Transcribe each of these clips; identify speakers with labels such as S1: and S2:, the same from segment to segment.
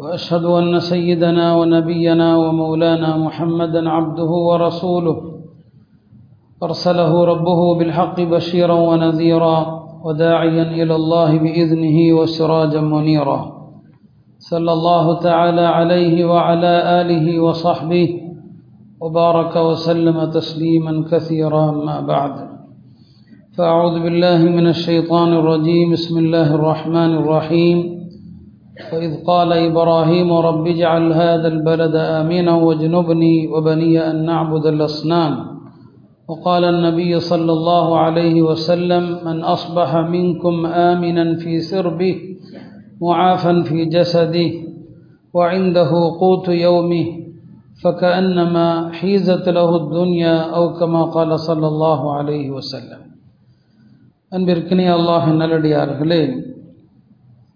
S1: وأشهد أن سيدنا ونبينا ومولانا محمدا عبده ورسوله. أرسله ربه بالحق بشيرا ونذيرا وداعيا إلى الله بإذنه وسراجا منيرا. صلى الله تعالى عليه وعلى آله وصحبه وبارك وسلم تسليما كثيرا ما بعد. فأعوذ بالله من الشيطان الرجيم. بسم الله الرحمن الرحيم. وإذ قال إبراهيم رب اجعل هذا البلد آمنا واجنبني وبني أن نعبد الأصنام. وقال النبي صلى الله عليه وسلم من أصبح منكم آمنا في سربه معافا في جسده وعنده قوت يومه فكأنما حيزت له الدنيا أو كما قال صلى الله عليه وسلم. أنبركني الله نلدي أرهلين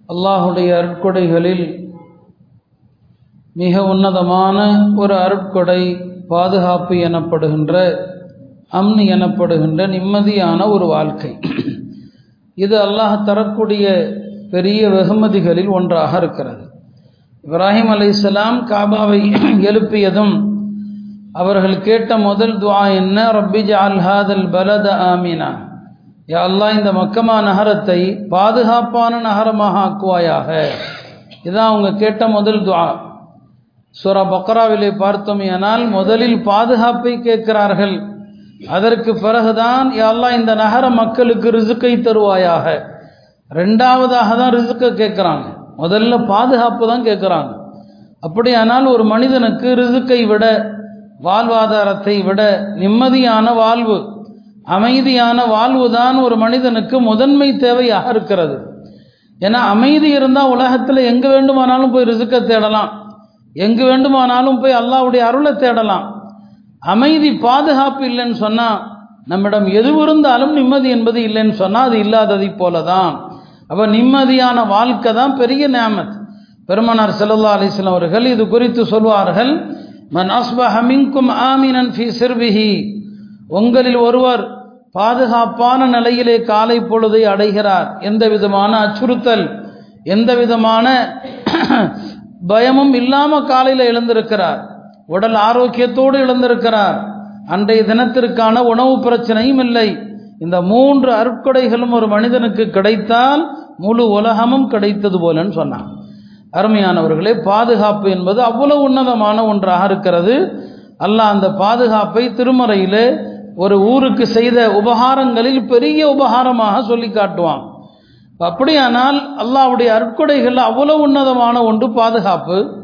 S1: அல்லாஹுடைய அருட்கொடைகளில் மிக உன்னதமான ஒரு அருட்கொடை பாதுகாப்பு எனப்படுகின்ற அம்னி எனப்படுகின்ற நிம்மதியான ஒரு வாழ்க்கை. இது அல்லாஹ் தரக்கூடிய பெரிய வெகுமதிகளில் ஒன்றாக இருக்கிறது. இப்ராஹிம் அலி இஸ்லாம் காபாவை எழுப்பியதும் அவர்கள் கேட்ட முதல் துவா என்ன? ரப்பி ஜால் ஹாதல் பலத ஆமீனா. யா இந்த மக்கமா நகரத்தை பாதுகாப்பான நகரமாக ஆக்குவாயாக. இதான் அவங்க கேட்ட முதல் துவா. சூரா பக்ராவிலே பார்த்தோம் ஆனால் முதலில் பாதுகாப்பை கேட்கிறார்கள். அதற்கு பிறகுதான் யாரெல்லாம் இந்த நகர மக்களுக்கு ரிசுக்கை தருவாயாக. ரெண்டாவதாக தான் ரிசுக்கை கேட்குறாங்க. முதல்ல பாதுகாப்பு தான் கேட்குறாங்க. அப்படியானால் ஒரு மனிதனுக்கு ரிசுக்கை விட வாழ்வாதாரத்தை விட நிம்மதியான வாழ்வு அமைதியான வாழ்வு தான் ஒரு மனிதனுக்கு முதன்மை தேவையாக இருக்கிறது. ஏன்னா அமைதி இருந்தால் உலகத்தில் எங்கே வேண்டுமானாலும் போய் ரிசுக்க தேடலாம். எங்கு வேண்டுமானாலும் போய் அல்லாவுடைய அருளை தேடலாம். அமைதி பாதுகாப்பு இல்லைன்னு சொன்னால் நம்மிடம் எது இருந்தாலும் நிம்மதி என்பது இல்லைன்னு சொன்னால் அது இல்லாததை போல தான் அப்போ நிம்மதியான வாழ்க்கை தான் பெரிய நேமத் பெருமனார் செல்லல்லா அலிஸ்லாம் அவர்கள் இது குறித்து சொல்வார்கள் மன் அஸ்பஹ மின்கும் ஆமினன் ஃபி சிறுவிஹி உங்களில் ஒருவர் பாதுகாப்பான நிலையிலே காலை பொழுதை அடைகிறார். எந்த விதமான அச்சுறுத்தல் எந்த விதமான பயமும் இல்லாமல் காலையில் எழுந்திருக்கிறார். உடல் ஆரோக்கியத்தோடு எழுந்திருக்கிறார். அன்றைய தினத்திற்கான உணவு பிரச்சனையும் இல்லை. இந்த மூன்று அருட்கொடைகளும் ஒரு மனிதனுக்கு கிடைத்தால் முழு உலகமும் கிடைத்தது போலன்னு சொன்னான். அருமையானவர்களே பாதுகாப்பு என்பது அவ்வளவு உன்னதமான ஒன்றாக இருக்கிறது. அல்லாஹ் அந்த பாதுகாப்பை திருமறையிலே ஒரு ஊருக்கு செய்த உபகாரங்களில் பெரிய உபகாரமாக சொல்லி காட்டுவான். அப்படியானால் அல்லாவுடைய அற்கொடைகள் அவ்வளவு உன்னதமான ஒன்று பாதுகாப்பு.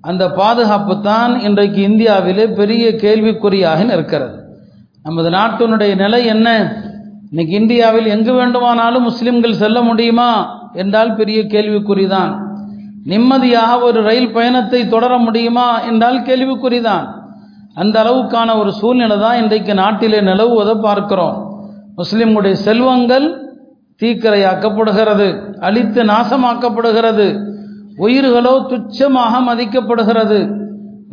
S1: அந்த பாதுகாப்பு தான் இன்றைக்கு இந்தியாவிலே பெரிய கேள்விக்குறியாக நிற்கிறது. நமது நாட்டினுடைய நிலை என்ன? இன்னைக்கு இந்தியாவில் எங்கு வேண்டுமானாலும் முஸ்லிம்கள் செல்ல முடியுமா என்றால் பெரிய கேள்விக்குறிதான். நிம்மதியாக ஒரு ரயில் பயணத்தை தொடர முடியுமா என்றால் கேள்விக்குறிதான். அந்த அளவுக்கான ஒரு சூழ்நிலை தான் இன்றைக்கு நாட்டிலே நிலவுவதை பார்க்கிறோம். முஸ்லிம்களுடைய செல்வங்கள் தீக்கரையாக்கப்படுகிறது அழித்து நாசமாக்கப்படுகிறது உயிர்களோ துச்சமாக மதிக்கப்படுகிறது.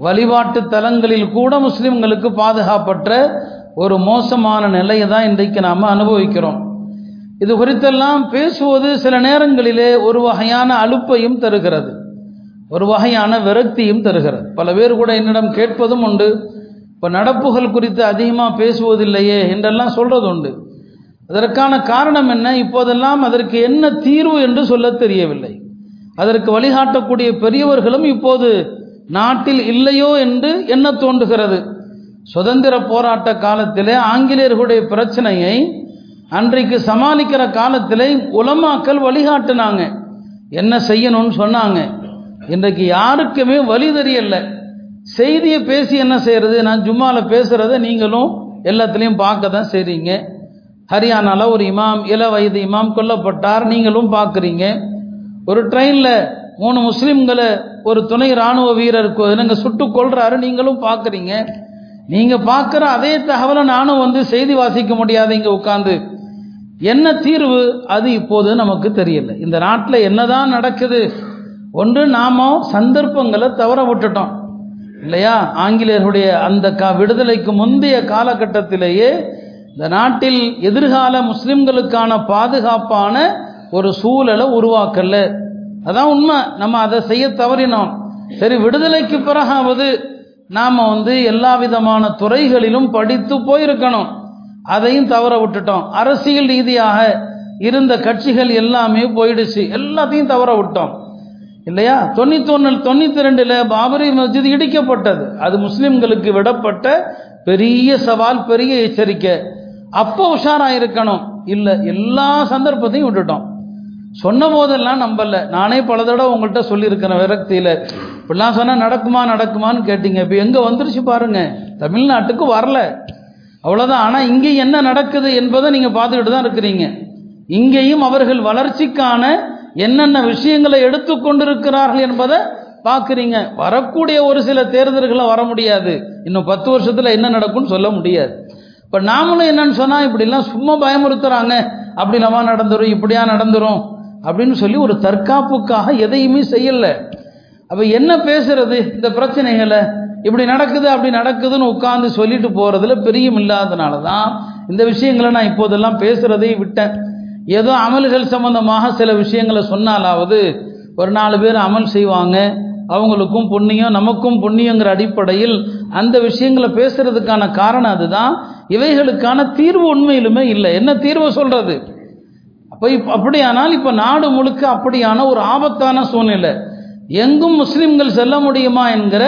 S1: வழிபாட்டு தலங்களில் கூட முஸ்லிம்களுக்கு பாதுகாப்பற்ற ஒரு மோசமான நிலையை தான் இன்றைக்கு நாம் அனுபவிக்கிறோம். இது குறித்தெல்லாம் பேசுவது சில நேரங்களிலே ஒரு வகையான அலுப்பையும் தருகிறது. ஒரு வகையான விரக்தியும் தருகிறது. பல பேர் கூட என்னிடம் கேட்பதும் உண்டு. இப்போ நடப்புகள் குறித்து அதிகமாக பேசுவதில்லையே என்றெல்லாம் சொல்கிறது உண்டு அதற்கான காரணம் என்ன? இப்போதெல்லாம் அதற்கு என்ன தீர்வு என்று சொல்ல தெரியவில்லை. அதற்கு வழிகாட்டக்கூடிய பெரியவர்களும் இப்போது நாட்டில் இல்லையோ என்று எண்ண தோன்றுகிறது. சுதந்திர போராட்ட காலத்திலே ஆங்கிலேயர்களுடைய பிரச்சனையை அன்றைக்கு சமாளிக்கிற காலத்திலே உலமாக்கள் வழிகாட்டினாங்க. என்ன செய்யணும்னு சொன்னாங்க. இன்றைக்கு யாருக்குமே வழி தெரியல. செய்தியை பேசி என்ன செய்யறது? நான் ஜும்மாவில் பேசுகிறத நீங்களும் எல்லாத்துலேயும் பார்க்க தான் செய்கிறீங்க ஹரியானாவில் ஒரு இமாம் இள வயது இமாம் கொல்லப்பட்டார் நீங்களும் பார்க்குறீங்க. ஒரு ட்ரெயினில் மூணு முஸ்லீம்களை ஒரு துணை இராணுவ வீரர் என்னங்க சுட்டு கொள்றாரு நீங்களும் பார்க்குறீங்க. நீங்கள் பார்க்குற அதே தகவலை நானும் வந்து செய்தி வாசிக்க முடியாது இங்கே உட்காந்து என்ன தீர்வு? அது இப்போது நமக்கு தெரியல. இந்த நாட்டில் என்னதான் நடக்குது? ஒன்று நாம சந்தர்ப்பங்களை தவற விட்டுட்டோம். இல்லையா? ஆங்கிலேயர்களுடைய அந்த கா விடுதலைக்கு முந்தைய காலகட்டத்திலேயே இந்த நாட்டில் எதிர்கால முஸ்லிம்களுக்கான பாதுகாப்பான ஒரு சூழலை உருவாக்கல. அதான் உண்மை. நம்ம அதை செய்ய தவறினோம். சரி விடுதலைக்கு பிறகாவது நாம் வந்து எல்லா விதமான துறைகளிலும் படித்து போயிருக்கணும். அதையும் தவற விட்டுட்டோம். அரசியல் ரீதியாக இருந்த கட்சிகள் எல்லாமே போயிடுச்சு. எல்லாத்தையும் தவற விட்டோம். இல்லையா? தொண்ணூத்தி ஒன்னு தொண்ணூத்தி ரெண்டுல பாபரி மஸ்ஜித் இடிக்கப்பட்டது. அது முஸ்லிம்களுக்கு விடப்பட்ட பெரிய சவால் பெரிய எச்சரிக்கை. அப்போ உஷாரா இருக்கணும் எல்லா சந்தர்ப்பத்தையும் விட்டுட்டோம். சொன்ன போதெல்லாம் நம்பல. நானே பல தடவை உங்கள்கிட்ட சொல்லியிருக்கிறேன் விரக்தியில. இப்படிலாம் சொன்னா நடக்குமா நடக்குமான்னு கேட்டீங்க. இப்போ எங்க வந்துருச்சு பாருங்க. தமிழ்நாட்டுக்கு வரல. அவ்வளோதான் ஆனால் இங்கே என்ன நடக்குது என்பதை நீங்கள் பார்த்துக்கிட்டு தான் இருக்கிறீங்க. இங்கேயும் அவர்கள் வளர்ச்சிக்கான என்னென்ன விஷயங்களை எடுத்துக்கொண்டிருக்கிறார்கள் என்பதை பார்க்குறீங்க. வரக்கூடிய ஒரு சில தேர்தல்களை வர முடியாது. இன்னும் பத்து வருஷத்தில் என்ன நடக்கும்னு சொல்ல முடியாது. இப்போ நாமளும் என்னன்னு சொன்னால் இப்படிலாம் சும்மா பயமுறுத்துறாங்க. அப்படி நம்ம நடந்துடும் இப்படியா நடந்துடும் அப்படின்னு சொல்லி ஒரு தற்காப்புக்காக எதையுமே செய்யலை. அப்போ என்ன பேசுறது இந்த பிரச்சனைகளை? இப்படி நடக்குது அப்படி நடக்குதுன்னு உட்காந்து சொல்லிட்டு போகிறதுல பிரியம் இல்லாதனால தான் இந்த விஷயங்களை நான் இப்போதெல்லாம் பேசுகிறதையும் விட்டேன். ஏதோ அமல்கள் சம்பந்தமாக சில விஷயங்களை சொன்னாலாவது ஒரு நாலு பேர் அமல் செய்வாங்க அவங்களுக்கும் புண்ணியம் நமக்கும் புண்ணியங்கிற அடிப்படையில் அந்த விஷயங்களை பேசுறதுக்கான காரணம் அதுதான். இவைகளுக்கான தீர்வு உண்மையிலுமே இல்லை. என்ன தீர்வு சொல்றது? அப்போ இப்போ அப்படியானால் இப்போ நாடு முழுக்க அப்படியான ஒரு ஆபத்தான சூழ்நிலை. எங்கும் முஸ்லிம்கள் செல்ல முடியுமா என்கிற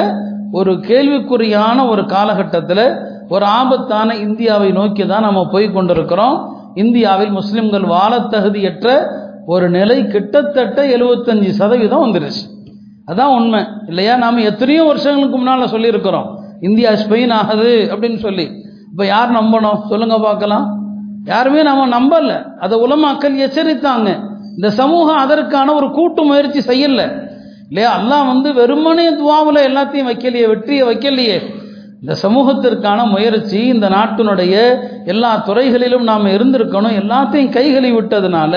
S1: ஒரு கேள்விக்குறியான ஒரு காலகட்டத்தில் ஒரு ஆபத்தான இந்தியாவை நோக்கி தான் நம்ம போய் கொண்டிருக்கிறோம். இந்தியாவில் முஸ்லிம்கள் வாழ தகுதியற்ற ஒரு நிலை கிட்டத்தட்ட எழுபத்தஞ்சு சதவீதம் வந்துருச்சு. அதான் உண்மை. இல்லையா? நாம் எத்தனையோ வருஷங்களுக்கு முன்னால் சொல்லியிருக்கிறோம். இந்தியா ஸ்பெயின் ஆகுது அப்படின்னு சொல்லி. இப்போ யார் நம்பணும்? சொல்லுங்க பார்க்கலாம். யாருமே நாம் நம்பலை. அதை உலமாக்கல் எச்சரித்தாங்க. இந்த சமூகம் அதற்கான ஒரு கூட்டு முயற்சி செய்யல. இல்லையா? அல்லாஹ் வந்து வெறுமனே துவாவில் எல்லாத்தையும் வைக்கலையே வெற்றியை வைக்கலையே. இந்த சமூகத்திற்கான முயற்சி இந்த நாட்டினுடைய எல்லா துறைகளிலும் நாம் இருந்திருக்கணும் எல்லாத்தையும் கைகளை விட்டதுனால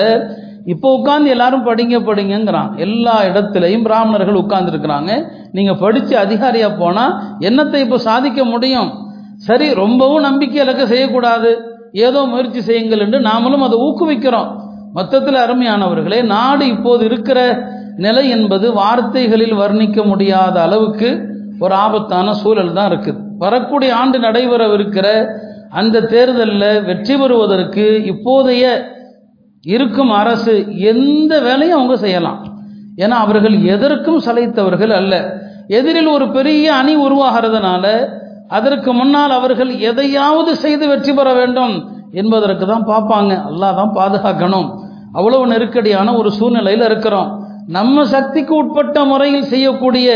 S1: இப்போ உட்காந்து எல்லாரும் படிங்க படிங்கிறான் எல்லா இடத்துலையும் பிராமணர்கள் உட்கார்ந்துருக்கிறாங்க. நீங்கள் படித்து அதிகாரியாக போனால் என்னத்தை இப்போ சாதிக்க முடியும்? சரி ரொம்பவும் நம்பிக்கை இலக்க செய்யக்கூடாது. ஏதோ முயற்சி செய்யுங்கள் என்று நாமளும் அதை ஊக்குவிக்கிறோம். மொத்தத்தில் அருமையானவர்களே நாடு இப்போது இருக்கிற நிலை என்பது வார்த்தைகளில் வர்ணிக்க முடியாத அளவுக்கு ஒரு ஆபத்தான சூழல் தான் இருக்குது. வரக்கூடிய ஆண்டு நடைபெறவிருக்கிற அந்த தேர்தலில் வெற்றி பெறுவதற்கு இப்போதைய இருக்கும் அரசு எந்த வேலையும் அவங்க செய்யலாம். ஏன்னா அவர்கள் எதற்கும் சளைத்தவர்கள் அல்ல. எதிரில் ஒரு பெரிய அணி உருவாகிறதுனால அதற்கு முன்னால் அவர்கள் எதையாவது செய்து வெற்றி பெற வேண்டும் என்பதற்கு தான் பார்ப்பாங்க. அல்லா தான் பாதுகாக்கணும். அவ்வளவு நெருக்கடியான ஒரு சூழ்நிலையில் இருக்கிறோம். நம்ம சக்திக்கு உட்பட்ட முறையில் செய்யக்கூடிய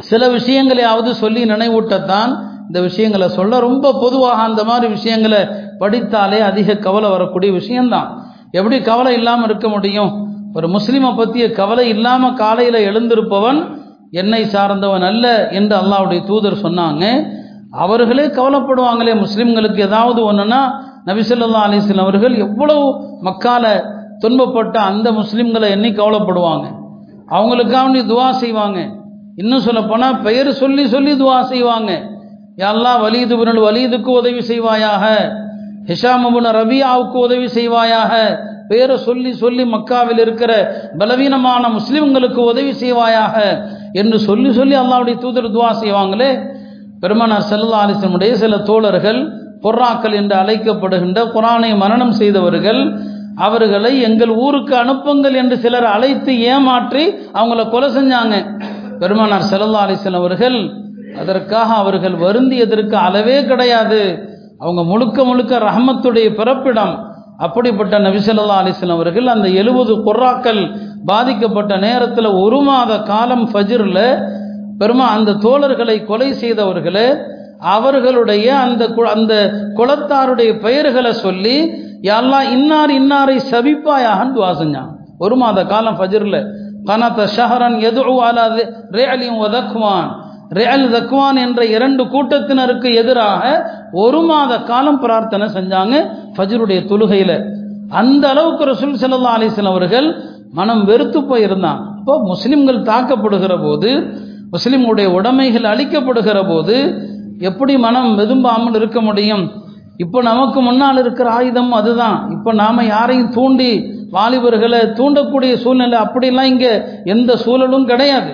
S1: சில விஷயங்களையாவது சொல்லி நினைவூட்டத்தான் இந்த விஷயங்களை சொல்ல ரொம்ப பொதுவாக அந்த மாதிரி விஷயங்களை படித்தாலே அதிக கவலை வரக்கூடிய விஷயம்தான். எப்படி கவலை இல்லாமல் இருக்க முடியும்? ஒரு முஸ்லீமை பற்றிய கவலை இல்லாமல் காலையில் எழுந்திருப்பவன் என்னை சார்ந்தவன் அல்ல என்று அல்லாவுடைய தூதர் சொன்னாங்க. அவர்களே கவலைப்படுவாங்களே முஸ்லீம்களுக்கு ஏதாவது ஒன்றுனா நபிசல்லா அலிஸ்லாம் அவர்கள் எவ்வளவு மக்கால துன்பப்பட்ட அந்த முஸ்லீம்களை எண்ணி கவலைப்படுவாங்க. அவங்களுக்காக நீ துவா செய்வாங்க. இன்னும் சொல்லப்போனால் பெயர் சொல்லி சொல்லி துவா செய்வாங்க. யாரெல்லாம் வலீது பின்னல் வலீதுக்கு உதவி செய்வாயாக. ஹிஷாமபுன ரபியாவுக்கு உதவி செய்வாயாக. பெயரை சொல்லி சொல்லி மக்காவில் இருக்கிற பலவீனமான முஸ்லிம்களுக்கு உதவி செய்வாயாக. என்று சொல்லி சொல்லி அல்லாவுடைய தூதர் துவா செய்வாங்களே. பெருமானார் செல்லா அலிசனுடைய சில தோழர்கள் பொர்ராக்கள் என்று அழைக்கப்படுகின்ற குரானை மரணம் செய்தவர்கள் அவர்களை எங்கள் ஊருக்கு அனுப்புங்கள் என்று சிலர் அழைத்து ஏமாற்றி அவங்கள கொலை செஞ்சாங்க. பெருமானார் செல்லல்லா அலிசன் அவர்கள் அதற்காக அவர்கள் வருந்தியதற்கு அளவே கிடையாது. அவங்க முழுக்க முழுக்க ரஹமத்துடைய பிறப்பிடம். அப்படிப்பட்ட நபிசல்லா அலிஸ்லாம் அவர்கள் அந்த எழுபது குர்ராக்கள் பாதிக்கப்பட்ட நேரத்தில் ஒரு மாத காலம் ஃபஜிரில் பெருமா அந்த தோழர்களை கொலை செய்தவர்களே அவர்களுடைய அந்த அந்த குலத்தாருடைய பெயர்களை சொல்லி யாரெல்லாம் இன்னார் இன்னாரை சபிப்பாயாகன்னு துவா செஞ்சான். ஒரு மாத காலம் ஃபஜிரில் கனத்த ஷஹரன் எதுவும் அலாது ரேலியும் உதக்குவான் ரியல் தக்வான். என்ற இரண்டு கூட்டத்தினருக்கு எதிராக ஒரு மாத காலம் பிரார்த்தனை செஞ்சாங்க ஃபஜ்ருடைய தொழுகையில். அந்த அளவுக்கு ரசூல் ஸல்லல்லாஹு அலைஹி அவர்கள் மனம் வெறுத்து போயிருந்தான். அப்போ முஸ்லிம்கள் தாக்கப்படுகிற போது முஸ்லிம்களுடைய உடைமைகள் அழிக்கப்படுகிற போது எப்படி மனம் வெதும்பாமல் இருக்க முடியும்? இப்போ நமக்கு முன்னால் இருக்கிற ஆயுதம் அதுதான். இப்போ நாம் யாரையும் தூண்டி வாலிபர்களை தூண்டக்கூடிய சூழ்நிலை அப்படிலாம் இங்கே எந்த சூழலும் கிடையாது.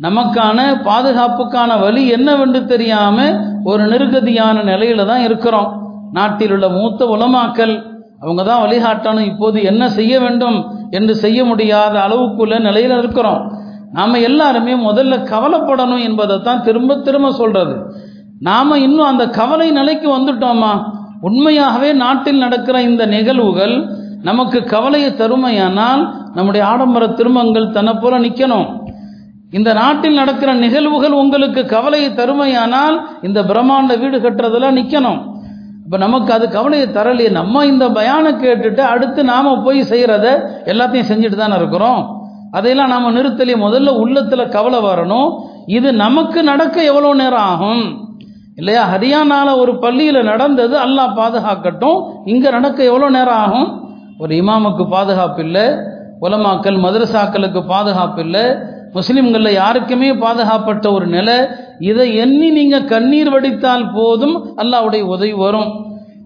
S1: நமக்கான பாதுகாப்புக்கான வழி என்னவென்று தெரியாமல் ஒரு நெருக்கதியான நிலையில தான் இருக்கிறோம். நாட்டில் உள்ள மூத்த உலமாக்கல் அவங்க தான் வழிகாட்டணும். இப்போது என்ன செய்ய வேண்டும் என்று செய்ய முடியாத அளவுக்குள்ள நிலையில் இருக்கிறோம். நாம் எல்லாருமே முதல்ல கவலைப்படணும் என்பதை தான் திரும்ப திரும்ப சொல்கிறது நாம இன்னும் அந்த கவலை நிலைக்கு வந்துட்டோமா? உண்மையாகவே நாட்டில் நடக்கிற இந்த நிகழ்வுகள் நமக்கு கவலையை தருமையானால் நம்முடைய ஆடம்பர திருமங்கள் தன்னை போல நிற்கணும் இந்த நாட்டில் நடக்கிற நிகழ்வுகள் உங்களுக்கு கவலையை தருமையானால் இந்த பிரம்மாண்ட வீடு கட்டுறதெல்லாம் நிற்கணும் இப்போ நமக்கு அது கவலையை தரலையே நம்ம இந்த பயானை கேட்டுட்டு அடுத்து நாம் போய் செய்கிறத எல்லாத்தையும் செஞ்சுட்டு தானே இருக்கிறோம். அதையெல்லாம் நாம் நிறுத்தலையே முதல்ல உள்ளத்தில் கவலை வரணும். இது நமக்கு நடக்க எவ்வளோ நேரம் ஆகும்? இல்லையா? ஹரியானால ஒரு பள்ளியில் நடந்தது அல்லாஹ் பாதுகாக்கட்டும். இங்கே நடக்க எவ்வளோ நேரம் ஆகும்? ஒரு இமாமுக்கு பாதுகாப்பு இல்லை உலமாக்கள் மதரசாக்களுக்கு பாதுகாப்பு இல்லை முஸ்லிம்களில் யாருக்குமே பாதுகாப்பட்ட ஒரு நிலை. இதை எண்ணி நீங்கள் கண்ணீர் வடித்தால் போதும் அல்லாவுடைய உதவி வரும்.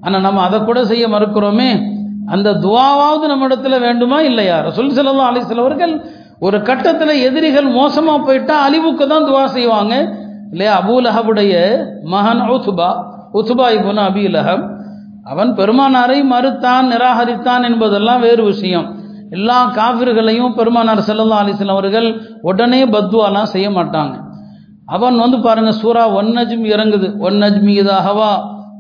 S1: ஆனால் நம்ம அதை கூட செய்ய மறுக்கிறோமே? அந்த துவாவாவது நம்ம இடத்துல வேண்டுமா இல்லையா? ரசூல் செல்லா அலைஹி வஸல்லம் அவர்கள் ஒரு கட்டத்தில் எதிரிகள் மோசமாக போயிட்டா அழிவுக்கு தான் துவா செய்வாங்க. இல்லையா? அபூ லஹபுடைய மகன் உத்பா உத்பா இபுன் அபி லஹப் அவன் பெருமானாரை மறுத்தான் நிராகரித்தான் என்பதெல்லாம் வேறு விஷயம். எல்லா காவிர்களையும் பெருமானார் செல்லல்லா அலைஹி அவர்கள் உடனே பத்வாலாம் செய்ய மாட்டாங்க. அவன் வந்து பாருங்க சூரா ஒன் நஜ்மி இறங்குது. ஒன் நஜ்மி இதாகவா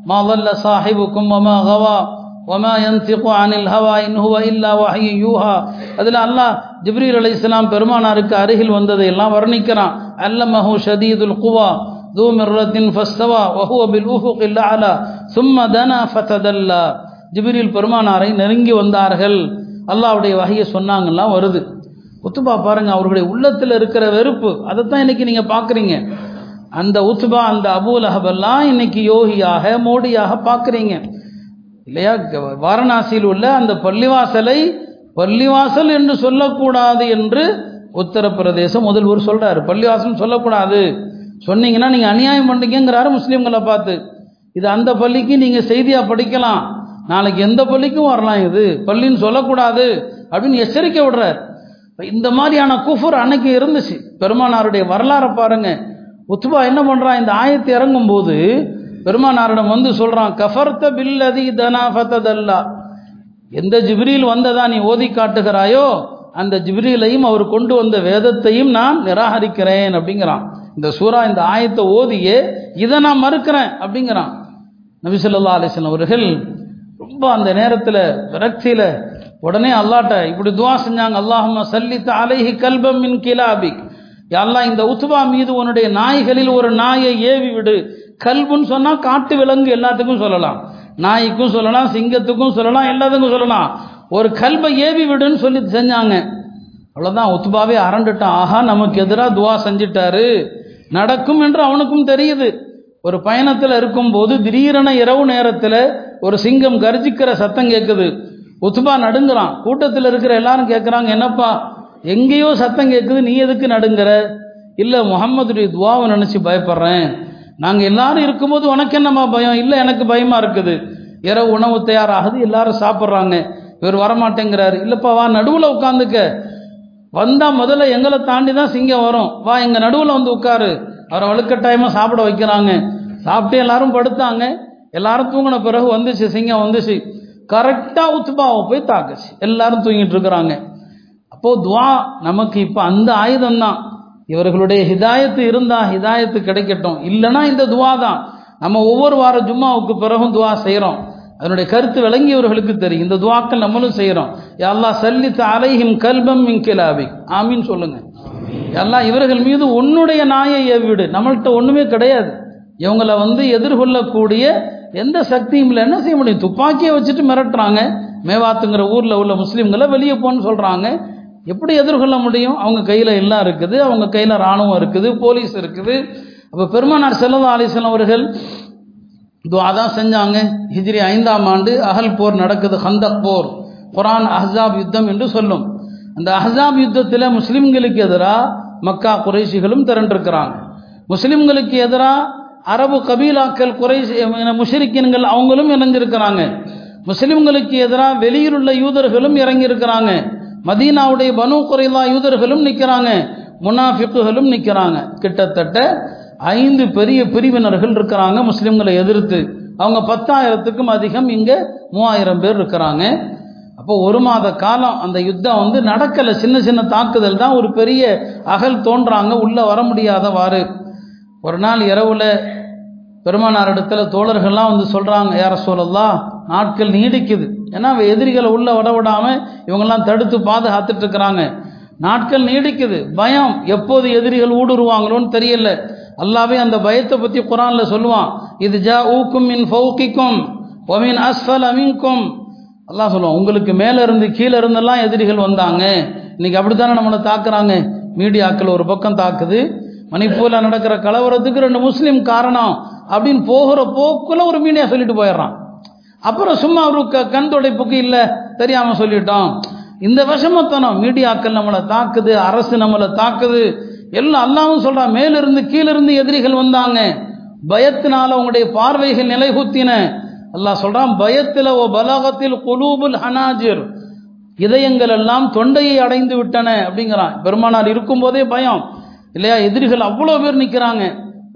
S1: மா வல்ல சாஹிபுக்கும் வமா ஹவா வமா யன்திகு அனில் ஹவா இன் ஹுவ இல்லா வஹி யூஹா அதில் அல்லாஹ் ஜிப்ரீல் அலைஹிஸ்ஸலாம் பெருமானாருக்கு அருகில் வந்ததை எல்லாம் வர்ணிக்கிறான் அல்லமஹு ஷதீதுல் குவா ذو مرة فاستوى وهو بالأفق الأعلى ثم دنا فتدلى ஜிப்ரீல் பெருமானாரை நெருங்கி வந்தார்கள் அல்லாஹ்வுடைய வகையை சொன்னாங்கலாம் வருது உத்துபா பாருங்க அவர்களுடைய உள்ளத்தில் இருக்கிற வெறுப்பு அதைத்தான் இன்னைக்கு நீங்க பாக்குறீங்க அந்த உத்துபா அந்த அபூல் அஹபெல்லாம் இன்னைக்கு யோகியாக மோடியாக பார்க்குறீங்க இல்லையா? வாரணாசியில் உள்ள அந்த பள்ளிவாசலை பள்ளிவாசல் என்று சொல்லக்கூடாது என்று உத்தரப்பிரதேச முதல்வர் சொல்றாரு. பள்ளிவாசல் சொல்லக்கூடாது. சொன்னீங்கன்னா நீங்க அநியாயம் பண்றீங்கிறாரு முஸ்லீம்களை பார்த்து. இது அந்த பள்ளிக்கு நீங்க செய்தியா படிக்கலாம். நாளைக்கு எந்த பள்ளிக்கும் வரலாம் இது. பள்ளின்னு சொல்லக்கூடாது அப்படின்னு எச்சரிக்கை விடுறார். இந்த மாதிரியான குஃபர் அன்னைக்கு இருந்துச்சு. பெருமானாருடைய வரலாறை பாருங்க. உத்துபா என்ன பண்றான்? இந்த ஆயத்தை இறங்கும் போது பெருமானாரிடம் வந்து சொல்றான் கஃபர்த்த பில்லதி தனாஃபத்ததல்லா எந்த ஜிப்ரீல் வந்ததா நீ ஓதி காட்டுகிறாயோ அந்த ஜிப்ரீலையும் அவர் கொண்டு வந்த வேதத்தையும் நான் நிராகரிக்கிறேன் அப்படிங்கிறான். இந்த சூரா இந்த ஆயத்தை ஓதியே இதை நான் மறுக்கிறேன் அப்படிங்கிறான். நபிசல்லா ஸல்லல்லாஹு அவர்கள் ரொம்ப அந்த நேரத்தில் விரக்தியில் உடனே அல்லாட்ட இப்படி துவா செஞ்சாங்க அல்லாஹும்ம சல்லித்த அலைஹி கல்பம் மின் கிலாபிக். யா அல்லாஹ் இந்த உத்பா மீது உன்னுடைய நாய்களில் ஒரு நாயை ஏவி விடு. கல்புன்னு சொன்னா காட்டு விலங்கு எல்லாத்துக்கும் சொல்லலாம். நாய்க்கும் சொல்லலாம் சிங்கத்துக்கும் சொல்லலாம் எல்லாத்துக்கும் சொல்லலாம். ஒரு கல்பை ஏவி விடுன்னு சொல்லி செஞ்சாங்க. அவ்வளோதான் ஒத்துபாவே அரண்டுட்டான். ஆஹா நமக்கு எதிராக துவா செஞ்சிட்டாரு. நடக்கும் என்று அவனுக்கும் தெரியுது. ஒரு பயணத்தில் இருக்கும்போது திடீரென இரவு நேரத்தில் ஒரு சிங்கம் கர்ஜிக்கிற சத்தம் கேட்குது ஒத்துபா நடுங்குறான். கூட்டத்தில் இருக்கிற எல்லாரும் கேட்குறாங்க என்னப்பா எங்கேயோ சத்தம் கேட்குது நீ எதுக்கு நடுங்குற? இல்லை முகம்மதுடைய துவாவை நினச்சி பயப்படுறேன். நாங்கள் எல்லாரும் இருக்கும்போது உனக்கு என்னம்மா பயம்? இல்லை எனக்கு பயமாக இருக்குது. இரவு உணவு தயாராகுது எல்லாரும் சாப்பிட்றாங்க. இவர் வரமாட்டேங்கிறாரு. இல்லைப்பா வா நடுவில் உட்காந்துக்க. வந்தால் முதல்ல எங்களை தாண்டி தான் சிங்கம் வரும். வா எங்கள் நடுவில் வந்து உட்காரு. அவரை வலுக்கட்டாயமாக சாப்பிட வைக்கிறாங்க. சாப்பிட்டு எல்லாரும் படுத்தாங்க. எல்லாரும் தூங்கின பிறகு வந்துச்சு சிங்கம் வந்துச்சு. கரெக்டாக உத்துபாவை போய் தாக்குச்சு. எல்லாரும் தூங்கிட்டு இருக்கிறாங்க. அப்போது துவா நமக்கு இப்போ அந்த ஆயுதம் தான் இவர்களுடைய ஹிதாயத்து இருந்தா ஹிதாயத்து கிடைக்கட்டும். இல்லைன்னா இந்த துவா தான் நம்ம ஒவ்வொரு வார ஜும்மாவுக்கு பிறகும் துவா செய்கிறோம் அதனுடைய கருத்து விளங்கியவர்களுக்கு தெரியும். இந்த துவாக்கள் நம்மளும் செய்கிறோம் எல்லாம் சல்லித்த அலைஹிம் கல்பம் மின் ஆமின்னு சொல்லுங்க. எல்லாம் இவர்கள் மீது உன்னுடைய நாயை ஏவிடு. நம்மள்கிட்ட ஒன்றுமே கிடையாது. இவங்களை வந்து எதிர்கொள்ளக்கூடிய எந்த சக்தியும் இல்லை. என்ன செய்ய முடியும்? துப்பாக்கியை வச்சுட்டு மிரட்டுறாங்க. மேவாத்துங்கிற ஊரில் உள்ள முஸ்லீம்களை வெளியே போன்னு சொல்கிறாங்க எப்படி எதிர்கொள்ள முடியும்? அவங்க கையில் எல்லாம் இருக்குது அவங்க கையில் ராணுவம் இருக்குது போலீஸ் இருக்குது. அப்போ பெருமானார் செல்லதா அலிஸ்லாம் அவர்கள் துவா தான் செஞ்சாங்க. ஹிஜ்ரி ஐந்தாம் ஆண்டு அகல் போர் நடக்குது ஹந்தக் போர். குரான் அஹ்ஸாப் யுத்தம் என்று சொல்லும். அந்த அஹ்ஸாப் யுத்தத்தில் முஸ்லிம்களுக்கு எதிராக மக்கா குறைஷிகளும் திரண்டிருக்கிறாங்க. முஸ்லிம்களுக்கு எதிராக அரபு கபீலாக்கள் குறை முஷரிக்கின்கள் அவங்களும் இணைஞ்சிருக்கிறாங்க. முஸ்லிம்களுக்கு எதிராக வெளியில் உள்ள யூதர்களும் இறங்கியிருக்கிறாங்க. மதீனாவுடைய பனு குறைலா யூதர்களும் நிற்கிறாங்க முனாஃபிக்குகளும் நிற்கிறாங்க கிட்டத்தட்ட ஐந்து பெரிய பிரிவினர்கள் இருக்கிறாங்க முஸ்லிம்களை எதிர்த்து. அவங்க பத்தாயிரத்துக்கும் அதிகம் இங்கே மூவாயிரம் பேர் இருக்கிறாங்க. அப்போ ஒரு மாத காலம் அந்த யுத்தம் வந்து நடக்கலை. சின்ன சின்ன தாக்குதல் தான் ஒரு பெரிய அகல் தோன்றாங்க. உள்ளே வர முடியாதவாறு. ஒரு நாள் இரவில் பெருமானார் இடத்துல தோழர்கள்லாம் வந்து சொல்கிறாங்க யார சொல்லலாம் நாட்கள் நீடிக்குது. ஏன்னா எதிரிகளை உள்ளே விட விடாமல் இவங்கெல்லாம் தடுத்து பாதுகாத்துட்டு இருக்கிறாங்க. நாட்கள் நீடிக்குது. பயம். எப்போது எதிரிகள் ஊடுருவாங்களோன்னு தெரியல. அல்லாவே அந்த பயத்தை பற்றி குரானில் சொல்லுவான். இது ஜா ஊக்கும் மின் ஃபவுக்கிக்கும் ஒமின் அஸ்ஃபல் அமின்கும் அல்லாஹ் சொல்லுவான் உங்களுக்கு மேலே இருந்து கீழே இருந்தெல்லாம் எதிரிகள் வந்தாங்க. இன்னைக்கு அப்படித்தானே நம்மளை தாக்குறாங்க? மீடியாக்கள் ஒரு பக்கம் தாக்குது. மணிப்பூரில் நடக்கிற கலவரத்துக்கு ரெண்டு முஸ்லீம் காரணம் அப்படின்னு போகிற போக்குல ஒரு மீடியா சொல்லிட்டு போயிடுறான். அப்புறம் சும்மா ஒரு கண் துடைப்புக்கு இல்லை தெரியாமல் சொல்லிட்டோம். இந்த விஷமத்தனம் மீடியாக்கள் நம்மளை தாக்குது அரசு நம்மளை தாக்குது. எல்லாம் அல்லாவும் சொல்றான் மேலிருந்து கீழிருந்து எதிரிகள் வந்தாங்க. பயத்தினால உங்களுடைய பார்வைகள் நிலைகுத்தின. அல்லாஹ் சொல்றான் பயத்தில் ஓ பலகத்தில் குலூபுல் ஹனாஜிர். இதயங்கள் எல்லாம் தொண்டையை அடைந்து விட்டன அப்படிங்கிறான். பெருமானார் இருக்கும்போதே பயம். இல்லையா எதிரிகள் அவ்வளோ பேர் நிற்கிறாங்க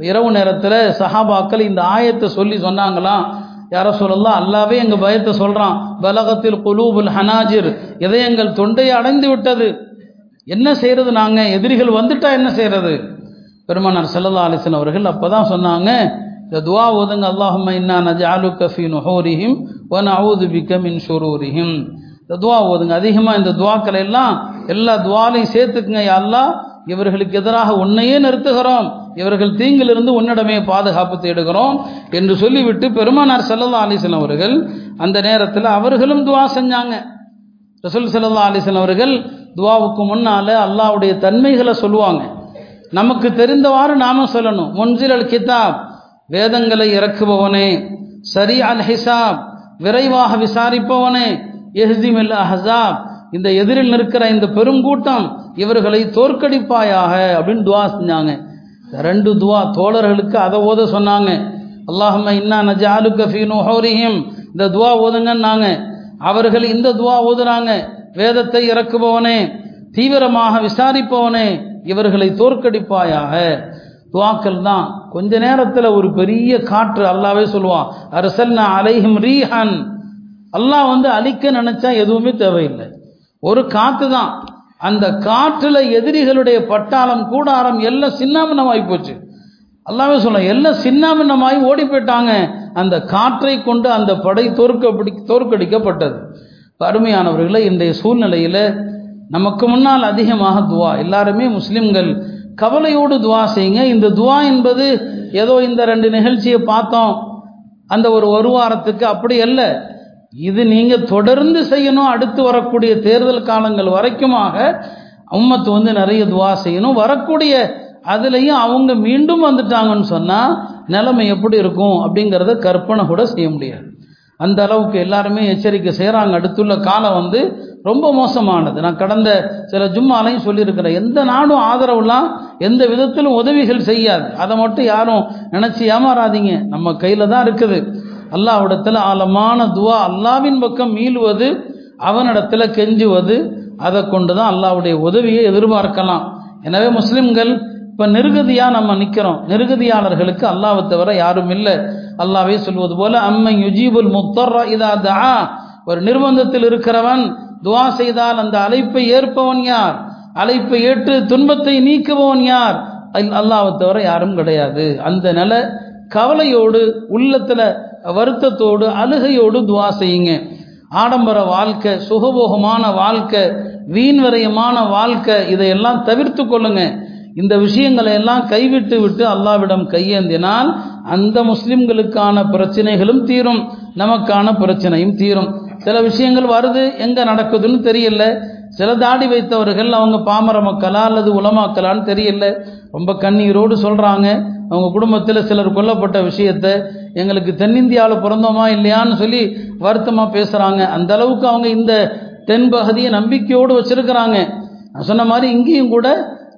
S1: இரவு நேரத்தில் சஹாபாக்கள் இந்த ஆயத்தை சொல்லி சொன்னாங்களாம். யார சொல்லலாம் அல்லாவே எங்கள் பயத்தை சொல்கிறான் பலகத்தில் குலூபுல் ஹனாஜிர் இதயங்கள் தொண்டையை அடைந்து விட்டது. என்ன செய்யறது நாங்கள் எதிரிகள் வந்துட்டா என்ன செய்யறது? பெருமானார் செல்லல்லா அலிசன் அவர்கள் அப்போ தான் சொன்னாங்க இந்த துவா ஓதுங்க அல்லாஹும் இன்னா நஜாலு கஃபி நுஹூரிஹிம் ஒன் அவுது பிக்க மின் ஷுரூரிஹிம். இந்த துவா ஓதுங்க அதிகமாக இந்த துவாக்களை எல்லாம் எல்லா துவாலையும் சேர்த்துக்குங்க அல்லாஹ். இவர்களுக்கு எதிராக உன்னையே நிறுத்துகிறோம். இவர்கள் தீங்கிலிருந்து உன்னிடமே பாதுகாப்பு தேடுகிறோம் என்று சொல்லிவிட்டு பெருமானார் செல்லல்லா அலிசன் அவர்கள் அந்த நேரத்தில் அவர்களும் துவா செஞ்சாங்க. ரசூல் செல்லல்லா அலிசன் அவர்கள் துவாவுக்கு முன்னால் அல்லாவுடைய தன்மைகளை சொல்லுவாங்க. நமக்கு தெரிந்தவாறு நாம சொல்லணும். முன்சில் அல் கிதாப் வேதங்களை இறக்குபவனே சரி அல் ஹிசாப் விரைவாக விசாரிப்பவனே எஹ்திமில் அஹாப் இந்த எதிரில் நிற்கிற இந்த பெருங்கூட்டம் இவர்களை தோற்கடிப்பாயாக அப்படின்னு துவா செஞ்சாங்க. ரெண்டு துவா தோழர்களுக்கு அதை ஓத சொன்னாங்க. அல்லாஹம்ம இன்னா நஜாலுக்க ஃபீ நுஹூரிஹிம். இந்த துவா ஓதுங்கன்னாங்க. அவர்கள் இந்த துவா ஓதுறாங்க. வேதத்தை இறக்குபவனே தீவிரமாக விசாரிப்பவனே இவர்களை தோற்கடிப்பாயாக. துவாக்கள் தான். கொஞ்ச நேரத்தில் ஒரு பெரிய காற்று அல்லாவே சொல்லுவான். அரசல் அலைஹிம் ரீஹன். அல்லாஹ் வந்து அழிக்க நினைச்சா எதுவுமே தேவையில்லை. ஒரு காத்து தான். அந்த காற்றுல எதிரிகளுடைய பட்டாளம் கூடாரம் எல்லாம் சின்னாமின்னமாகி போச்சு. அல்லாவே சொல்ல எல்லாம் சின்னாமின்னமாகி ஓடி போயிட்டாங்க. அந்த காற்றை கொண்டு அந்த படை தோற்கப்படி தோற்கடிக்கப்பட்டது. அருமையானவர்களை இன்றைய சூழ்நிலையில் நமக்கு முன்னால் அதிகமாக துவா. எல்லாருமே முஸ்லிம்கள் கவலையோடு துவா செய்யுங்க. இந்த துவா என்பது ஏதோ இந்த ரெண்டு நிகழ்ச்சியை பார்த்தோம். அந்த ஒரு ஒரு வாரத்துக்கு அப்படி அல்ல. இது நீங்க தொடர்ந்து செய்யணும் அடுத்து வரக்கூடிய தேர்தல் காலங்கள் வரைக்குமாக உம்மத்து வந்து நிறைய துவா செய்யணும். வரக்கூடிய அதுலேயும் அவங்க மீண்டும் வந்துட்டாங்கன்னு சொன்னால் நிலைமை எப்படி இருக்கும் அப்படிங்கிறத கற்பனை கூட செய்ய முடியாது. அந்த அளவுக்கு எல்லாருமே எச்சரிக்கை செய்கிறாங்க அடுத்துள்ள காலம் வந்து ரொம்ப மோசமானது. நான் கடந்த சில ஜும்மாலையும் சொல்லியிருக்கிறேன். எந்த நாடும் ஆதரவுலாம் எந்த விதத்திலும் உதவிகள் செய்யாது. அதை மட்டும் யாரும் நினச்சி ஏமாறாதீங்க. நம்ம கையில் தான் இருக்குது. அல்லாவிடத்தில் ஆழமான துவா அல்லாவின் பக்கம் மீளுவது அவனிடத்தில் கெஞ்சுவது அதை கொண்டு தான் அல்லாவுடைய உதவியை எதிர்பார்க்கலாம். எனவே முஸ்லிம்கள் இப்போ நிருகதியாக நம்ம நிற்கிறோம் நிருகதியாளர்களுக்கு அல்லாவை தவிர யாரும் இல்லை. அல்லாவே சொல்வது போல அம்மை யுஜீபுல் முத்தர்ரா இதா தா ஒரு நிர்பந்தத்தில் இருக்கிறவன் துவா செய்தால் அந்த அழைப்பை ஏற்பவன் யார்? அழைப்பை ஏற்று துன்பத்தை நீக்குபவன் யார்? அல்லாவை தவிர யாரும் கிடையாது. அந்த நில கவலையோடு உள்ளத்தில் வருத்தத்தோடு அழுகையோடு துவா செய்யுங்க. ஆடம்பர வாழ்க்கை சுகபோகமான வாழ்க்கை வீண்வரையமான வாழ்க்கை இதையெல்லாம் தவிர்த்து கொள்ளுங்க. இந்த விஷயங்களை எல்லாம் கைவிட்டு விட்டு அல்லாவிடம் கையேந்தினால் அந்த முஸ்லிம்களுக்கான பிரச்சனைகளும் தீரும் நமக்கான பிரச்சனையும் தீரும். சில விஷயங்கள் வருது எங்கே நடக்குதுன்னு தெரியல. சில தாடி வைத்தவர்கள் அவங்க பாமர மக்களா அல்லது உலமாக்கலான்னு தெரியல. ரொம்ப கண்ணீரோடு சொல்கிறாங்க அவங்க குடும்பத்தில் சிலர் கொல்லப்பட்ட விஷயத்தை எங்களுக்கு தென்னிந்தியாவில் பிறந்தோமா இல்லையான்னு சொல்லி வருத்தமாக பேசுகிறாங்க அந்த அளவுக்கு அவங்க இந்த தென்பகுதியை நம்பிக்கையோடு வச்சிருக்கிறாங்க. நான் சொன்ன மாதிரி இங்கேயும் கூட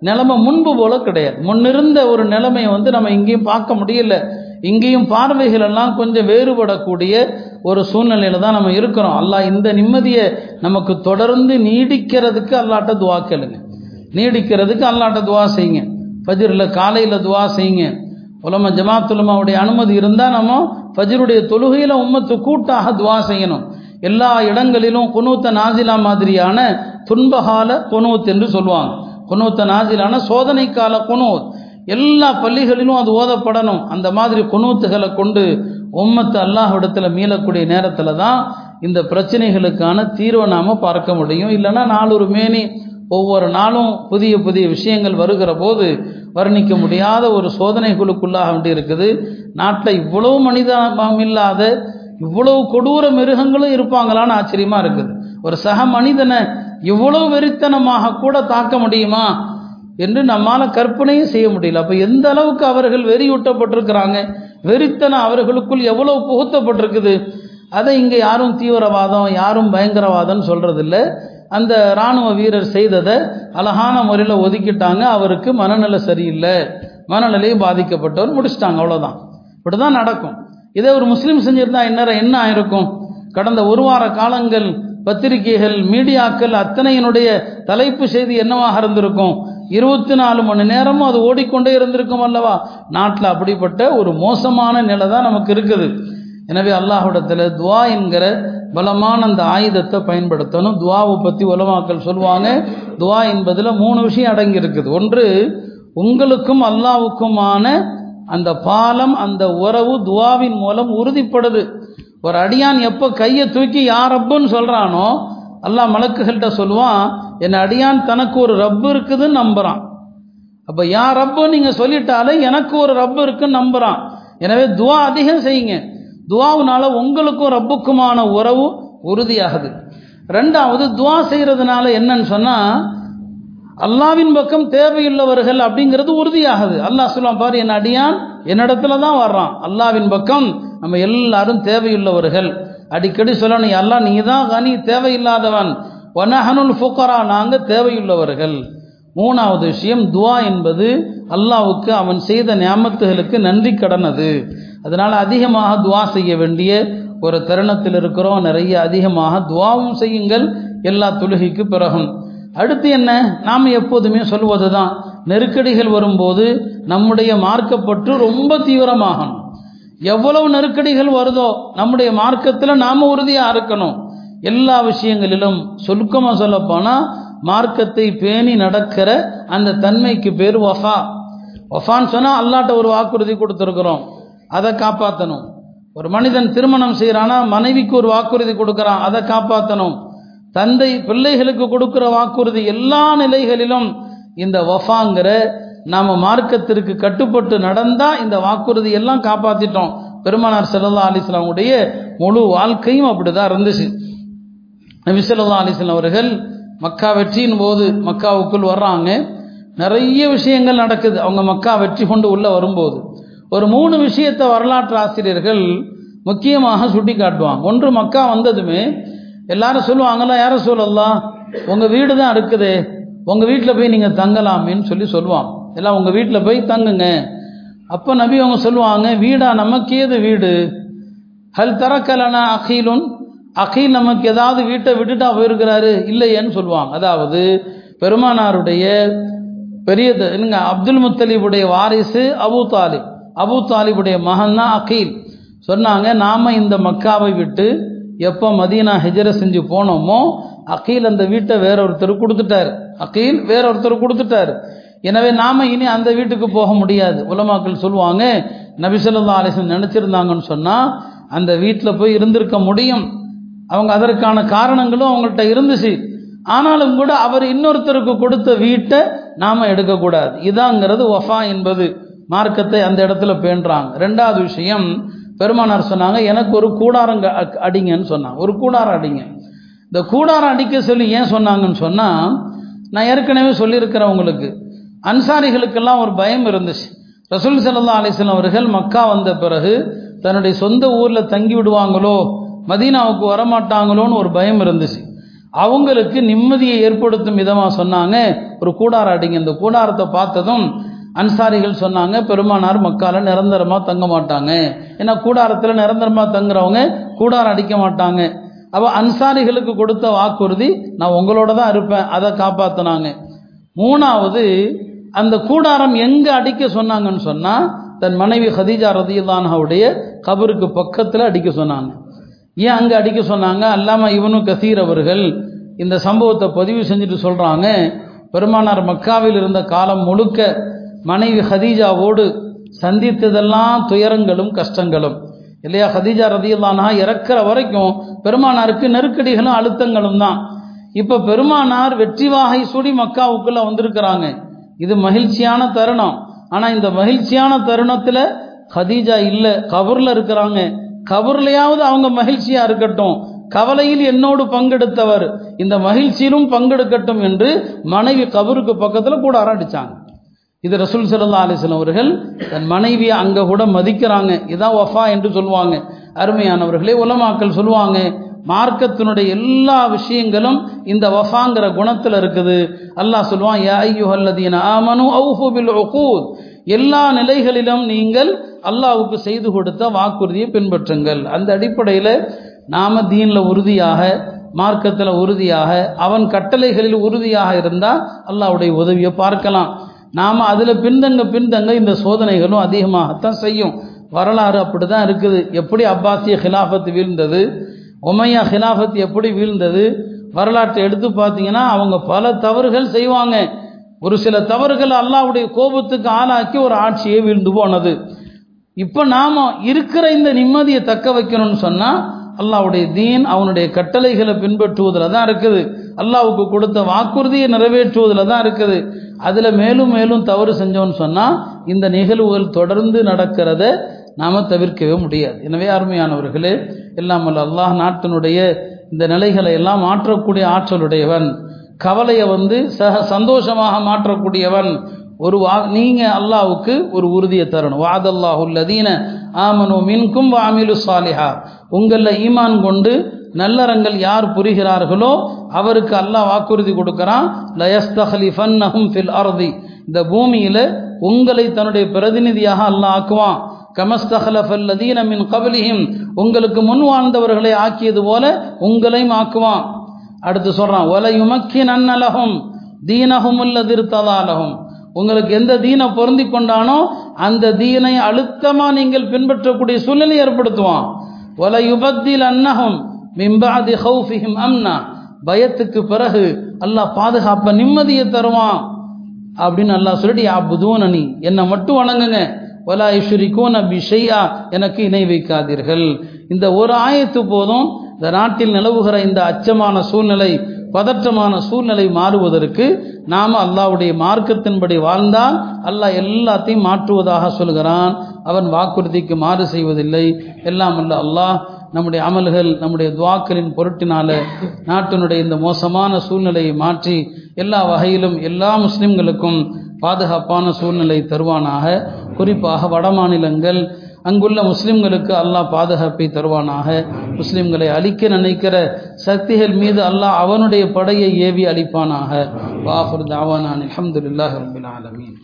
S1: நிலைமை முன்பு போல கிடையாது. முன்னிருந்த ஒரு நிலைமையை வந்து நம்ம இங்கேயும் பார்க்க முடியல. இங்கேயும் பார்வைகள் எல்லாம் கொஞ்சம் வேறுபடக்கூடிய ஒரு சூழ்நிலையில தான் நம்ம இருக்கிறோம். அல்லாஹ் இந்த நிம்மதியை நமக்கு தொடர்ந்து நீடிக்கிறதுக்கு அல்லாட்ட துவா கேளுங்க. நீடிக்கிறதுக்கு அல்லாட்ட துவா செய்யுங்க. ஃபஜிரில் காலையில் துவா செய்யுங்க. உலம ஜமாத்துலமாவுடைய அனுமதி இருந்தால் நம்ம ஃபஜிருடைய தொழுகையில் உம்மத்து கூட்டாக துவா செய்யணும். எல்லா இடங்களிலும் குனூத்த நாசிலா மாதிரியான துன்பகால குனூத் என்று சொல்லுவாங்க. குனூத்த நாசிலான சோதனை கால குனூத். எல்லா பள்ளிகளிலும் அது ஓதப்படணும். அந்த மாதிரி குனூத்துகளை கொண்டு உம்மத்து அல்லாஹிடத்தில் மீளக்கூடிய நேரத்தில் தான் இந்த பிரச்சனைகளுக்கான தீர்வை நாம் பார்க்க முடியும். இல்லைன்னா நாளொரு மேனி ஒவ்வொரு நாளும் புதிய புதிய விஷயங்கள் வருகிற போது வர்ணிக்க முடியாத ஒரு சோதனைகளுக்குள்ளாக வேண்டி இருக்குது. நாட்டில் இவ்வளவு மனிதம் இல்லாத இவ்வளவு கொடூர மிருகங்களும் இருப்பாங்களான்னு ஆச்சரியமா இருக்குது. ஒரு சக மனிதனை இவ்வளவு வெறித்தனமாக கூட தாக்க முடியுமா என்று நம்மால் கற்பனையும் செய்ய முடியல. அப்போ எந்த அளவுக்கு அவர்கள் வெறியூட்டப்பட்டிருக்கிறாங்க? வெறித்தனம் அவர்களுக்குள் எவ்வளவு புகுத்தப்பட்டிருக்குது? அதை இங்கே யாரும் தீவிரவாதம் யாரும் பயங்கரவாதம்னு சொல்றதில்ல. அந்த இராணுவ வீரர் செய்ததை அழகான முறையில் ஒதுக்கிட்டாங்க. அவருக்கு மனநிலை சரியில்லை. மனநிலையும் பாதிக்கப்பட்டவர் முடிச்சிட்டாங்க. அவ்வளோதான் இப்படிதான் நடக்கும். இதே ஒரு முஸ்லீம் செஞ்சிருந்தா இந்நேரம் என்ன ஆயிருக்கும்? கடந்த ஒரு வார காலங்கள் பத்திரிகைகள் மீடியாக்கள் அத்தனையினுடைய தலைப்பு செய்தி என்னவாக இருந்திருக்கும்? இருபத்தி நாலு மணி நேரமும் அது ஓடிக்கொண்டே இருந்திருக்கும் அல்லவா? நாட்டில் அப்படிப்பட்ட ஒரு மோசமான நிலை தான் நமக்கு இருக்குது. எனவே அல்லாஹுடத்தில் துவா என்கிற பலமான அந்த ஆயுதத்தை பயன்படுத்தணும். துவாவை பற்றி உலமாக்கள் சொல்லுவாங்க. துவா என்பதில் மூணு விஷயம் அடங்கி இருக்குது ஒன்று உங்களுக்கும் அல்லாவுக்குமான அந்த பாலம் அந்த உறவு துவாவின் மூலம் உறுதிப்படுது. ஒரு அடியான் எப்போ கையை தூக்கி யார் ரப்புன்னு சொல்கிறானோ அல்லா மலக்குகள்கிட்ட சொல்லுவான் என் அடியான் தனக்கு ஒரு ரப்பு இருக்குதுன்னு நம்புகிறான் அப்போ யார் ரப்பு நீங்கள் சொல்லிட்டாலே எனக்கு ஒரு ரப்பு இருக்குன்னு நம்புகிறான் எனவே துவா அதிகம் செய்யுங்க. துவாவுனால உங்களுக்கும் ரப்புக்குமான உறவு உறுதியாகுது. ரெண்டாவது துவா செய்கிறதுனால என்னன்னு சொன்னால் அல்லாவின் பக்கம் தேவையுள்ளவர்கள் அப்படிங்கிறது உறுதியாகுது. அல்லாஹ் சொல்லுவான் பாரு என் அடியான் என்னிடத்துல தான் வர்றான். அல்லாவின் பக்கம் நம்ம எல்லாரும் தேவையுள்ளவர்கள். அடிக்கடி சொல்லணும் எல்லாம் நீ தான் கனி தேவையில்லாதவன். ஒனஹனுல் ஃபுக்கரா நாங்கள் தேவையுள்ளவர்கள். மூணாவது விஷயம் துவா என்பது அல்லாவுக்கு அவன் செய்த நியமத்துகளுக்கு நன்றி கடன் அது அதனால் அதிகமாக துவா செய்ய வேண்டிய ஒரு தருணத்தில் இருக்கிறோம். நிறைய அதிகமாக துவாவும் செய்யுங்கள். எல்லா தொழுகைக்கு பிறகும். அடுத்து என்ன? நாம் எப்போதுமே சொல்வது தான் நெருக்கடிகள் வரும்போது நம்முடைய மார்க்கப்பற்று ரொம்ப தீவிரமாகணும் எவ்வளவு நெருக்கடிகள் வருதோ நம்முடைய மார்க்கத்தில் நாம் உறுதியாக இருக்கணும். எல்லா விஷயங்களிலும் சுருக்கமாக சொல்லப்போனால் மார்க்கத்தை பேணி நடக்கிற அந்த தன்மைக்கு பேர் வஃபா. வஃபான்னு சொன்னால் அல்லாட்ட ஒரு வாக்குறுதி கொடுத்துருக்குறோம். அதை காப்பாற்றணும் ஒரு மனிதன் திருமணம் செய்கிறானா மனைவிக்கு ஒரு வாக்குறுதி கொடுக்குறான் அதை காப்பாற்றணும் தந்தை பிள்ளைகளுக்கு கொடுக்குற வாக்குறுதி எல்லா நிலைகளிலும் இந்த வஃபாங்கிற நாம் மார்க்கத்திற்கு கட்டுப்பட்டு நடந்தால் இந்த வாக்குறுதி எல்லாம் காப்பாற்றிட்டோம் பெருமானார் செல்லல்லா அலிஸ்லாமுடைய முழு வாழ்க்கையும் அப்படி தான் இருந்துச்சு. நபி சொல்லா அலிஸ்லாம் அவர்கள் மக்கா வெற்றியின் போது மக்காவுக்குள் வர்றாங்க. நிறைய விஷயங்கள் நடக்குது. அவங்க மக்கா வெற்றி கொண்டு உள்ளே வரும்போது. ஒரு மூணு விஷயத்தை வரலாற்று ஆசிரியர்கள் முக்கியமாக சுட்டி காட்டுவாங்க ஒன்று மக்கா வந்ததுமே எல்லாரும் சொல்லுவாங்கல்ல யாரும் சொல்லலாம் உங்கள் வீடு தான் இருக்குது உங்கள் வீட்டில் போய் நீங்கள் தங்கலாமேன்னு சொல்லி சொல்லுவான் எல்லாம் உங்கள் வீட்டில் போய் தங்குங்க. அப்போ நபி அவங்க சொல்லுவாங்க வீடா நமக்கு வீடு? ஹல் தரக்கலனா அகீலுன்? அகீல் நமக்கு ஏதாவது வீட்டை விட்டுட்டா போயிருக்கிறாரு இல்லையேன்னு சொல்லுவாங்க. அதாவது பெருமானாருடைய பெரிய என்னங்க அப்துல் முத்தலீபுடைய வாரிசு அபு தாலிப். அபு தாலிபுடைய மகன் தான் அகீல். சொன்னாங்க நாம் இந்த மக்காவை விட்டு எப்போ மதீனா ஹெஜர செஞ்சு போனோமோ அகீல் அந்த வீட்டை வேற ஒருத்தர் கொடுத்துட்டார். அகீல் வேற ஒருத்தர் கொடுத்துட்டார். எனவே நாம் இனி அந்த வீட்டுக்கு போக முடியாது. உலமாக்கள் சொல்லுவாங்க நபிசல்லா அலிசன் நினச்சிருந்தாங்கன்னு சொன்னால் அந்த வீட்டில் போய் இருந்திருக்க முடியும். அவங்க அதற்கான காரணங்களும் அவங்கள்ட்ட இருந்துச்சு. ஆனாலும் கூட அவர் இன்னொருத்தருக்கு கொடுத்த வீட்டை நாம் எடுக்கக்கூடாது. இதாங்கிறது ஒஃபா என்பது. மார்க்கத்தை அந்த இடத்துல பேண்டுறாங்க ரெண்டாவது விஷயம் பெருமானார் சொன்னாங்க எனக்கு ஒரு கூடாரம் அடிங்கன்னு சொன்னாங்க. ஒரு கூடாரம் அடிங்க. இந்த கூடாரம் அடிக்க சொல்லி ஏன் சொன்னாங்கன்னு சொன்னால் நான் ஏற்கனவே சொல்லியிருக்கிறேன் உங்களுக்கு அன்சாரிகளுக்கெல்லாம் ஒரு பயம் இருந்துச்சு. ரசூல் சல்லா அலிஸ்லாம் அவர்கள் மக்கா வந்த பிறகு தன்னுடைய சொந்த ஊரில் தங்கி விடுவாங்களோ மதீனாவுக்கு வரமாட்டாங்களோன்னு ஒரு பயம் இருந்துச்சு. அவங்களுக்கு நிம்மதியை ஏற்படுத்தும் விதமாக சொன்னாங்க ஒரு கூடாரம் அடிங்க. இந்த கூடாரத்தை பார்த்ததும் அன்சாரிகள் சொன்னாங்க பெருமானார் மக்கால நிரந்தரமாக தங்க மாட்டாங்க. ஏன்னா கூடாரத்தில் நிரந்தரமாக தங்குறவங்க கூடாரம் அடிக்க மாட்டாங்க. அப்போ அன்சாரிகளுக்கு கொடுத்த வாக்குறுதி நான் உங்களோட தான் இருப்பேன் அதை காப்பாற்றினாங்க மூணாவது அந்த கூடாரம் எங்கே அடிக்க சொன்னாங்கன்னு சொன்னால் தன் மனைவி ஹதீஜா ரதியுல்லானாவுடைய கபருக்கு பக்கத்தில் அடிக்க சொன்னாங்க. ஏன் அங்கே அடிக்க சொன்னாங்க? அல்லாமல் இவனும் கசீர் அவர்கள் இந்த சம்பவத்தை பதிவு செஞ்சுட்டு சொல்கிறாங்க பெருமானார் மக்காவில் இருந்த காலம் முழுக்க மனைவி ஹதீஜாவோடு சந்தித்ததெல்லாம் துயரங்களும் கஷ்டங்களும். இல்லையா? ஹதீஜா ரதியுல்லானா இறக்குற வரைக்கும் பெருமானாருக்கு நெருக்கடிகளும் அழுத்தங்களும் தான். இப்போ பெருமானார் வெற்றி வாகை சூடி மக்காவுக்குள்ள வந்திருக்கிறாங்க. இது மகிழ்ச்சியான தருணம். ஆனால் இந்த மகிழ்ச்சியான தருணத்தில் ஹதீஜா இல்லை கபூரில் இருக்கிறாங்க. கபூர்லையாவது அவங்க மகிழ்ச்சியா இருக்கட்டும். கவலையில் என்னோடு பங்கெடுத்தவர். இந்த மகிழ்ச்சியிலும் பங்கெடுக்கட்டும் என்று மனைவி கபருக்கு பக்கத்தில் கூட அரடிச்சாங்க இது ரசூல் சல்லா அலிஸ்லாம் அவர்கள் தன் மனைவியை அங்கே கூட மதிக்கிறாங்க. இதான் வஃபா என்று சொல்லுவாங்க. அருமையானவர்களே உலமாக்கள் சொல்லுவாங்க மார்க்கத்தினுடைய எல்லா விஷயங்களும் இந்த வஃபாங்கிற குணத்தில் இருக்குது. அல்லாஹ் சொல்லுவான் யா ஐயுஹல்லதீன ஆமனு அவுஃபு பில் உகூத். எல்லா நிலைகளிலும் நீங்கள் அல்லாவுக்கு செய்து கொடுத்த வாக்குறுதியை பின்பற்றுங்கள். அந்த அடிப்படையில் நாம தீனில் உறுதியாக மார்க்கத்தில் உறுதியாக அவன் கட்டளைகளில் உறுதியாக இருந்தால் அல்லாவுடைய உதவியை பார்க்கலாம். நாம் அதில் பின்தங்க பின்தங்க இந்த சோதனைகளும் அதிகமாகத்தான் செய்யும். வரலாறு அப்படி தான் இருக்குது. எப்படி அப்பாசிய ஹிலாஃபத் வீழ்ந்தது? உமையா ஹிலாஃபத் எப்படி வீழ்ந்தது? வரலாற்றை எடுத்து பார்த்தீங்கன்னா அவங்க பல தவறுகள் செய்வாங்க. ஒரு சில தவறுகள் அல்லாவுடைய கோபத்துக்கு ஆளாக்கி ஒரு ஆட்சியே வீழ்ந்து போனது. இப்போ நாம் இருக்கிற இந்த நிம்மதியை தக்க வைக்கணும்னு சொன்னால் அல்லாவுடைய தீன் அவனுடைய கட்டளைகளை பின்பற்றுவதில் தான் இருக்குது. அல்லாவுக்கு கொடுத்த வாக்குறுதியை நிறைவேற்றுவதில் தான் இருக்குது. அதில் மேலும் மேலும் தவறு செஞ்சோன்னு சொன்னால் இந்த நிகழ்வுகள் தொடர்ந்து நடக்கிறத நாம் தவிர்க்கவே முடியாது. எனவே அருமையானவர்களே எல்லாம் அல்லாஹ் நாட்டினுடைய இந்த நிலைகளை எல்லாம் மாற்றக்கூடிய ஆற்றலுடையவன் கவலையை வந்து சக சந்தோஷமாக மாற்றக்கூடியவன் ஒரு வா நீங்கள் அல்லாவுக்கு ஒரு உறுதியை தரணும். வாதல்லாஹுல்லதீன ஆமனு மின்கும் வாமிலு சாலிஹா. உங்களில் ஈமான் கொண்டு நல்லறங்கள் யார் புரிகிறார்களோ அவருக்கு அல்லாஹ் வாக்குறுதி கொடுக்குறான். ஃபில் அர்தி. இந்த பூமியில் உங்களை தன்னுடைய பிரதிநிதியாக அல்லாஹ் ஆக்குவான். கமஸ்தஹலஃபல்லதீன மின் கபலிஹிம். உங்களுக்கு முன் வாழ்ந்தவர்களை ஆக்கியது போல உங்களையும் ஆக்குவான். அடுத்து சொல்றான் ஒலையுமக்கி நன்னலகும் தீனகும் உள்ளதிர்த்ததாலகும் உங்களுக்கு எந்த தீனை பொருந்தி கொண்டானோ அந்த தீனை அழுத்தமாக நீங்கள் பின்பற்றக்கூடிய சூழ்நிலை ஏற்படுத்துவான். ஒல யுபத்தில் அன்னகும் மிம்பாதி ஹவுஃபிஹிம் அம்னா. பயத்துக்கு பிறகு அல்லாஹ் பாதுகாப்ப நிம்மதியை தருவான். அப்படின்னு அல்லாஹ் சொல்லிட்டு யா அணி என்னை மட்டும் வணங்குங்க. ஒலா இஷுரிகோன பிஷையா எனக்கு இணை வைக்காதீர்கள். இந்த ஒரு ஆயத்து போதும் இந்த நாட்டில் நிலவுகிற இந்த அச்சமான சூழ்நிலை பதற்றமான சூழ்நிலை மாறுவதற்கு நாம் அல்லாவுடைய மார்க்கத்தின்படி வாழ்ந்தால் அல்லாஹ் எல்லாத்தையும் மாற்றுவதாக சொல்கிறான். அவன் வாக்குறுதிக்கு மாறு செய்வதில்லை. எல்லாம் அல்ல அல்லாஹ் நம்முடைய அமல்கள் நம்முடைய துவாக்களின் பொருட்டினால நாட்டினுடைய இந்த மோசமான சூழ்நிலையை மாற்றி எல்லா வகையிலும் எல்லா முஸ்லிம்களுக்கும் பாதுகாப்பான சூழ்நிலை தருவானாக. குறிப்பாக வட மாநிலங்கள் அங்குள்ள முஸ்லிம்களுக்கு அல்லாஹ் பாதுகாப்பை தருவானாக. முஸ்லிம்களை அழிக்க நினைக்கிற சக்திகள் மீது அல்லாஹ் அவனுடைய படையை ஏவி அளிப்பானாக வாஹுர் தாவானான் அஹமதுல்லாஹ் ரபின் ஆலமீன்.